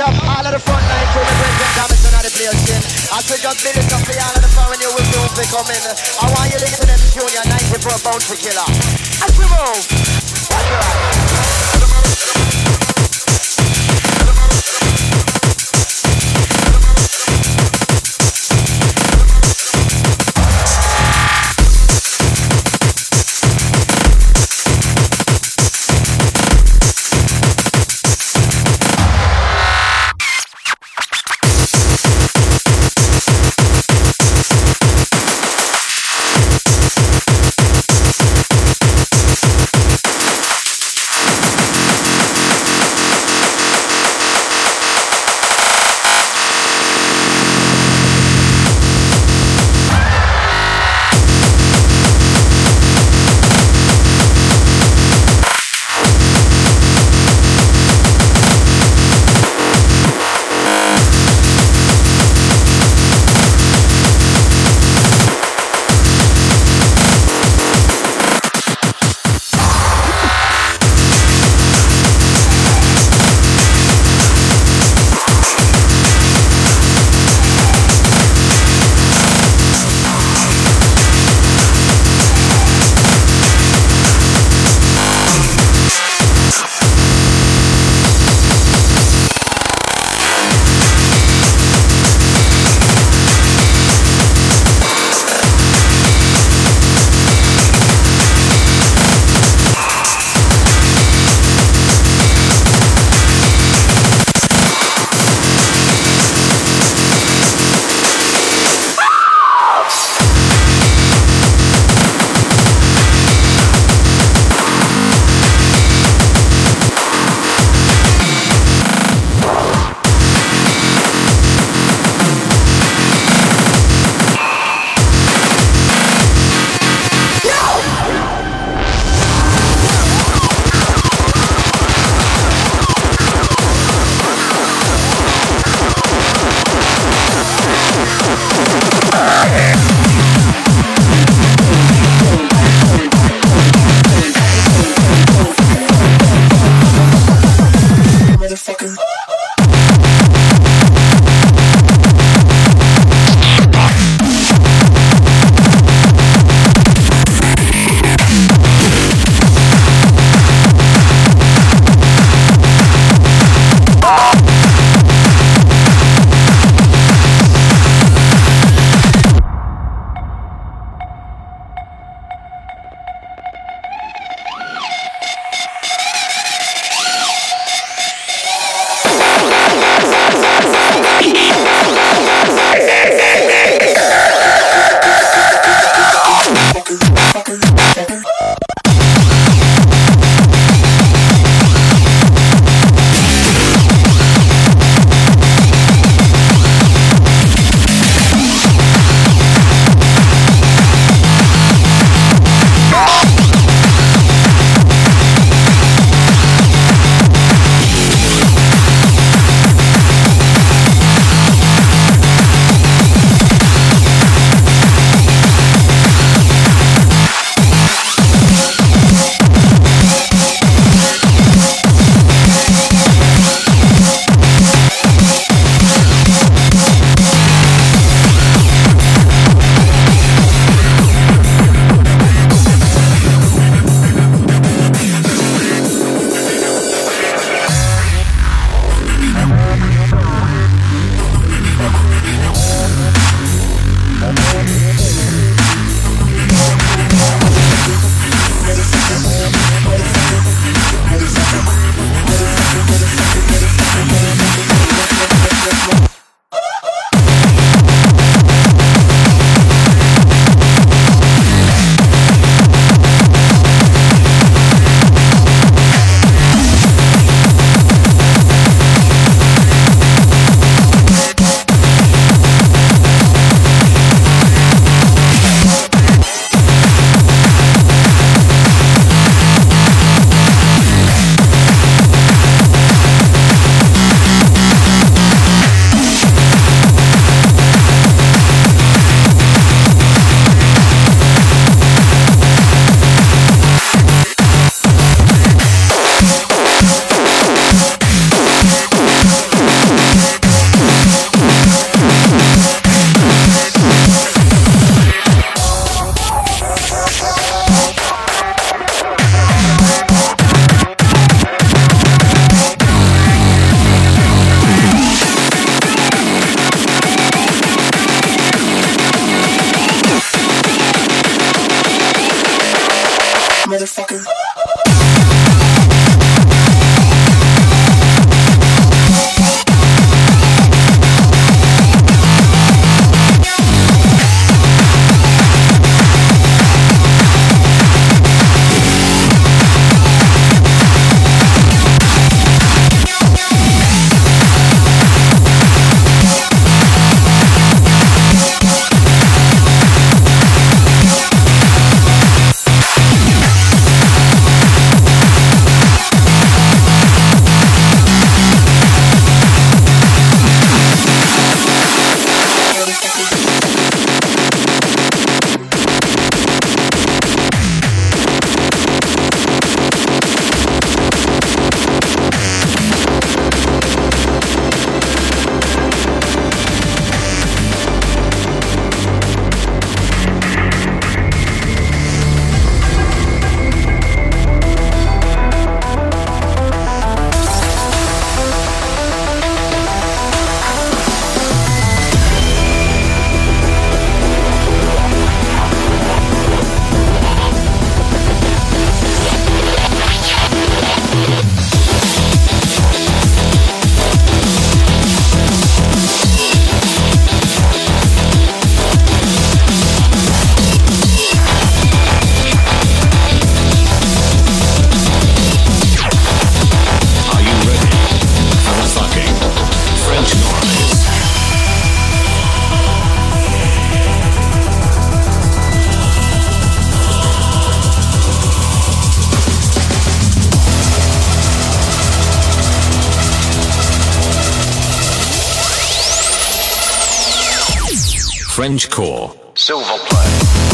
up all of the front line crew, bring them damage to the place in. I pick up minutes up for all of the foreign you will soon be coming. I want you listen to them. Junior, 94 Bounty Killer. As we move. French core. Silver play.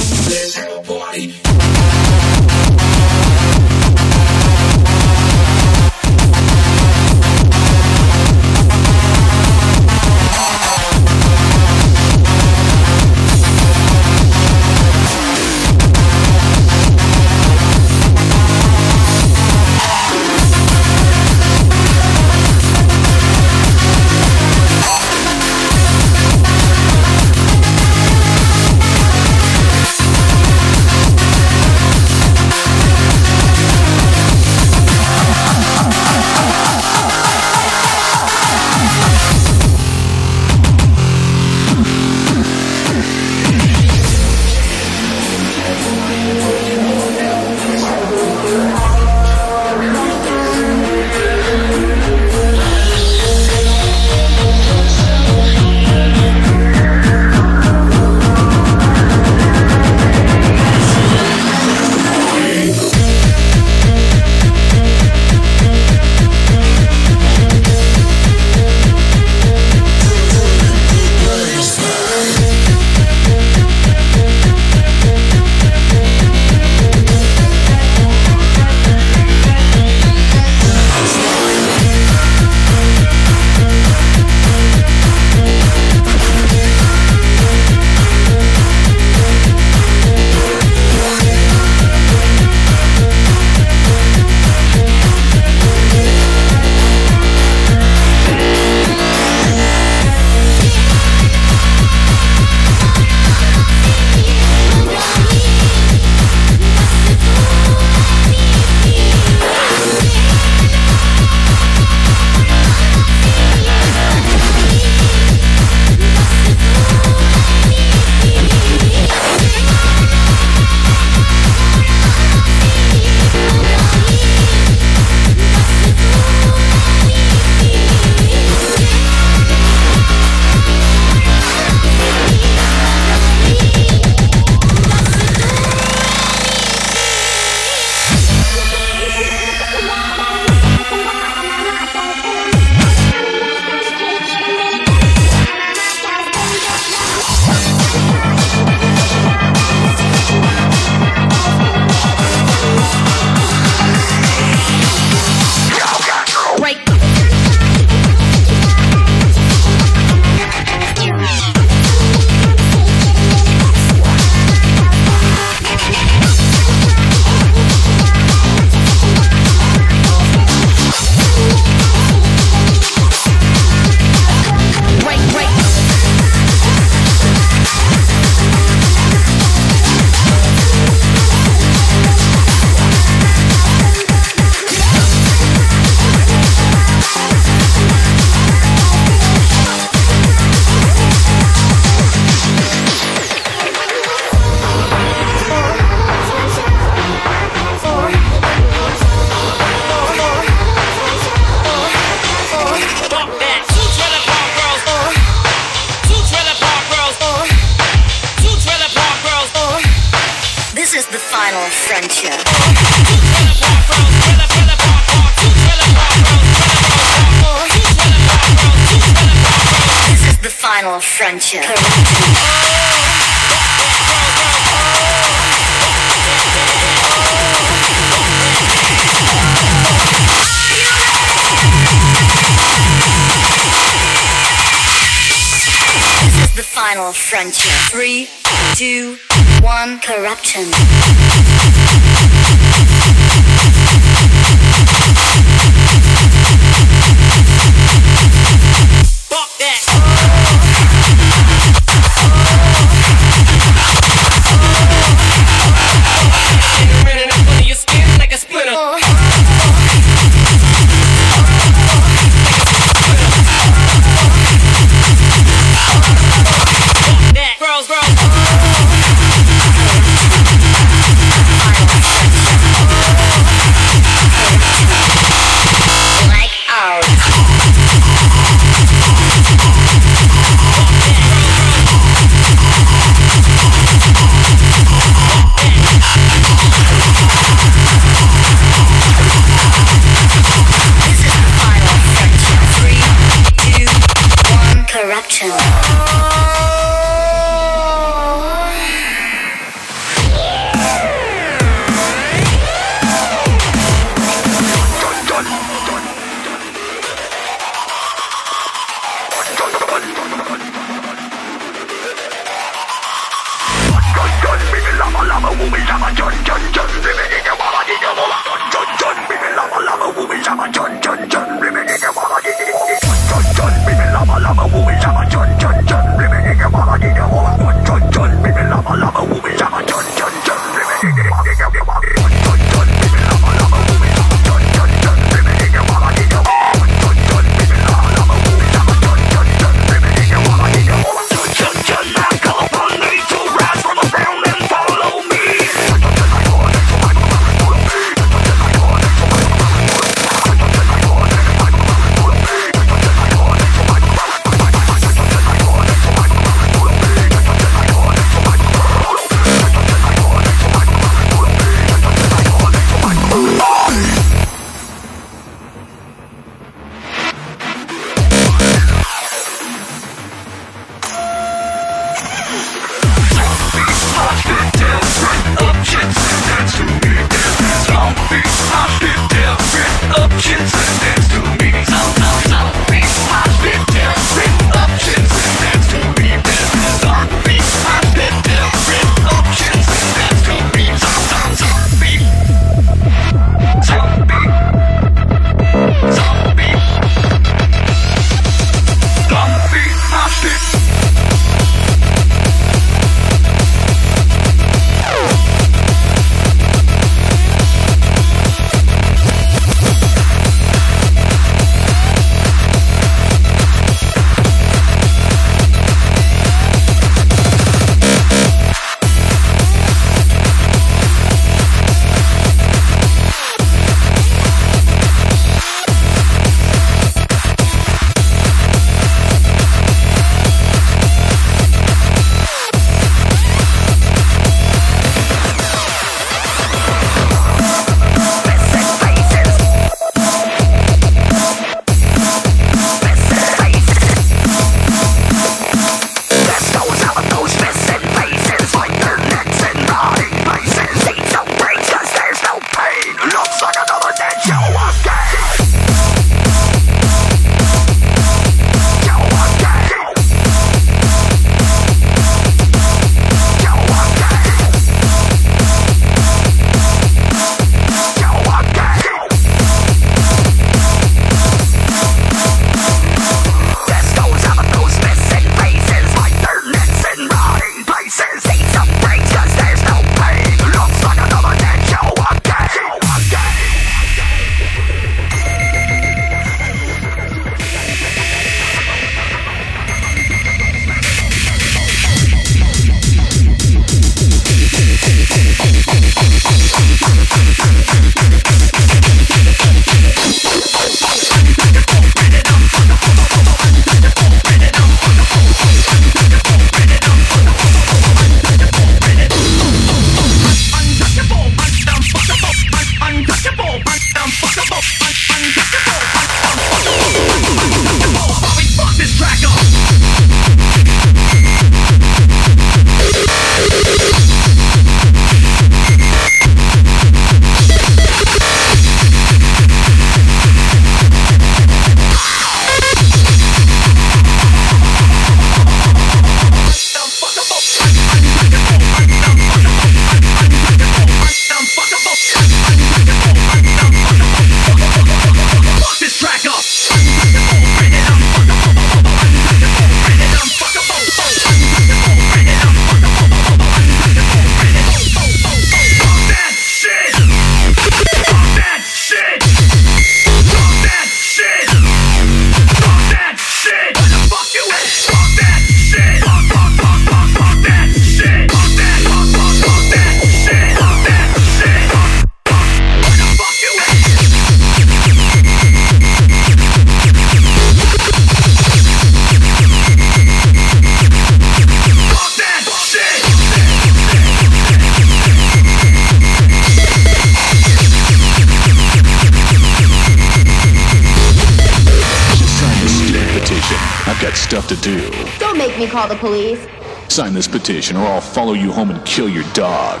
Follow you home and kill your dog.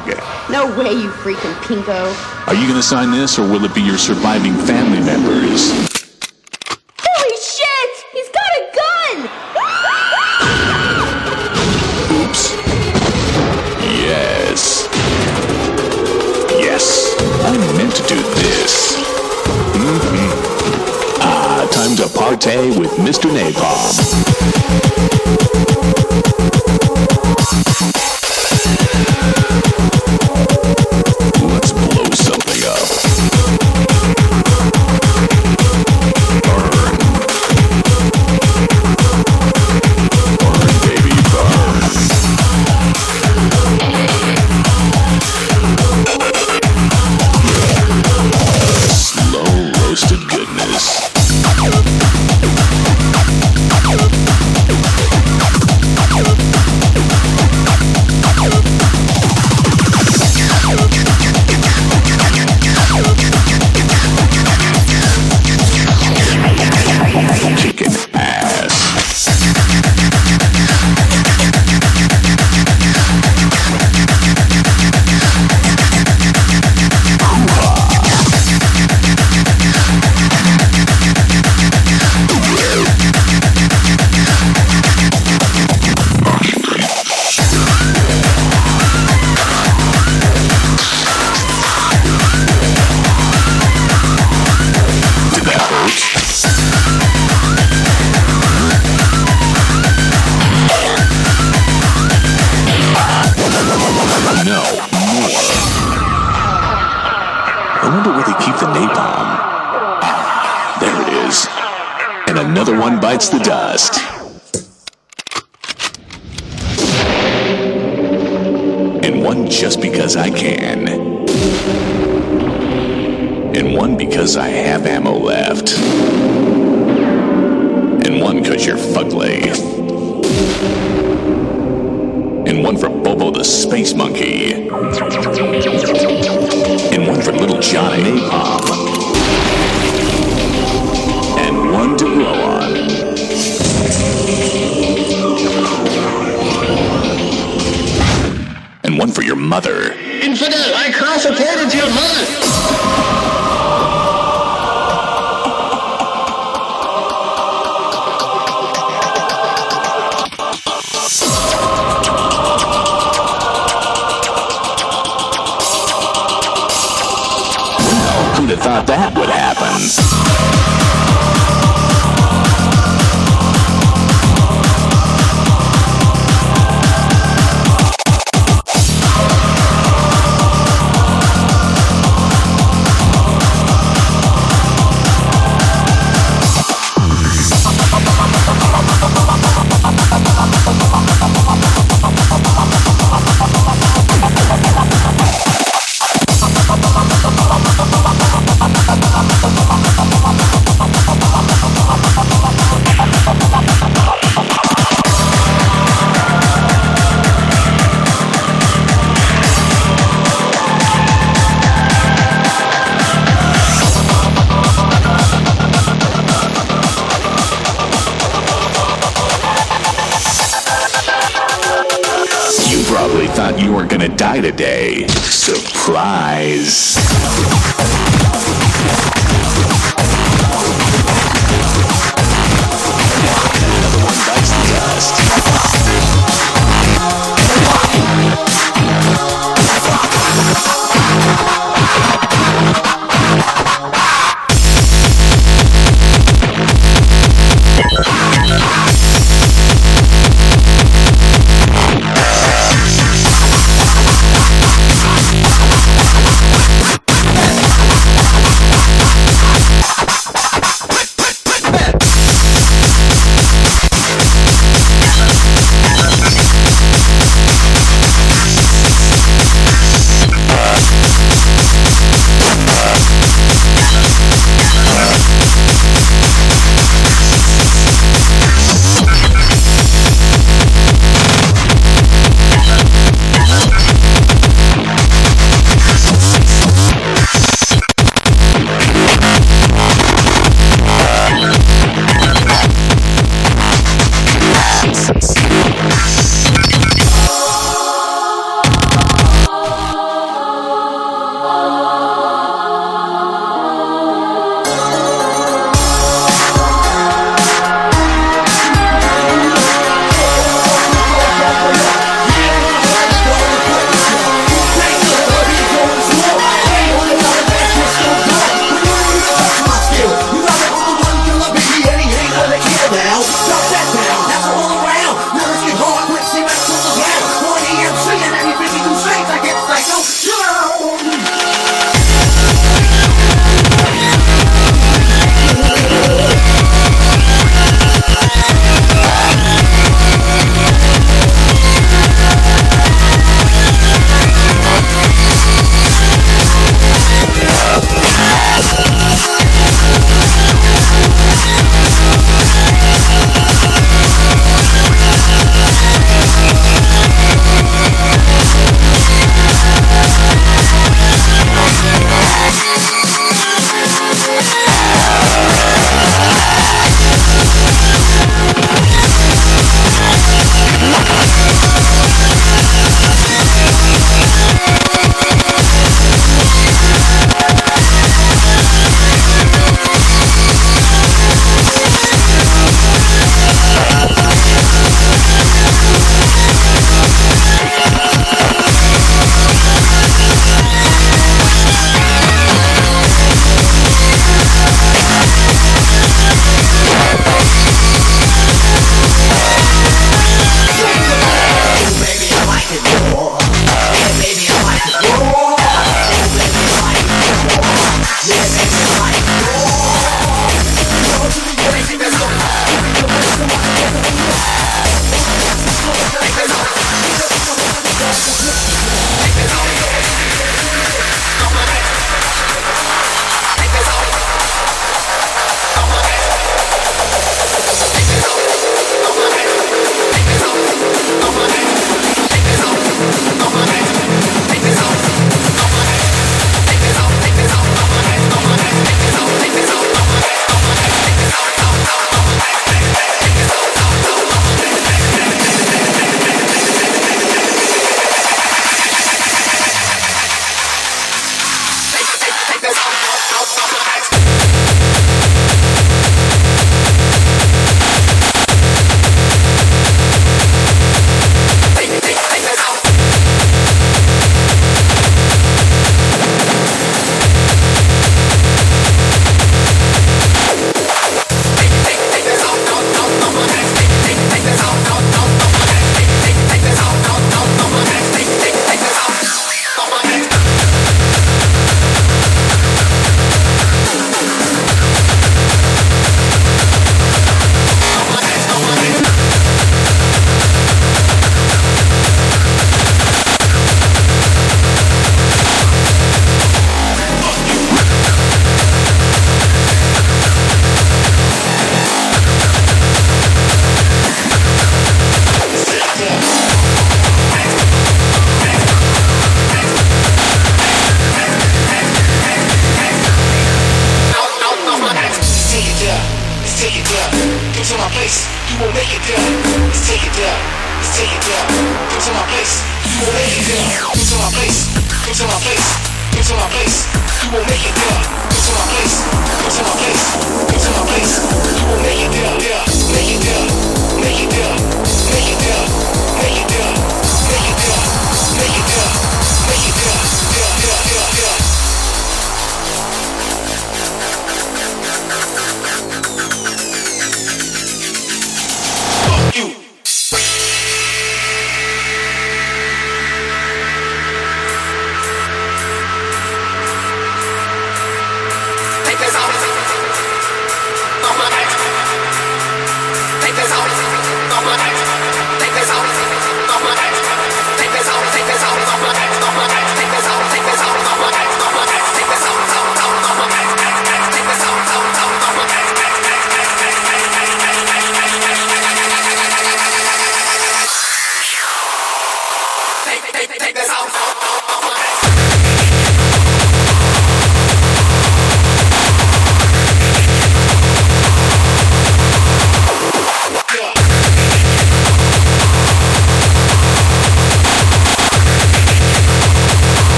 No way, you freaking pinko. Are you gonna sign this or will it be your surviving family members? Holy shit! He's got a gun! Oops. Yes. Yes. I meant to do this. hmm Ah, time to partay with Mr. Napalm. And one for Bobo the Space Monkey. And one for Little John Napalm. And one to blow on. And one for your mother. Infidel, I cross reported to your mother. That would happen? Today.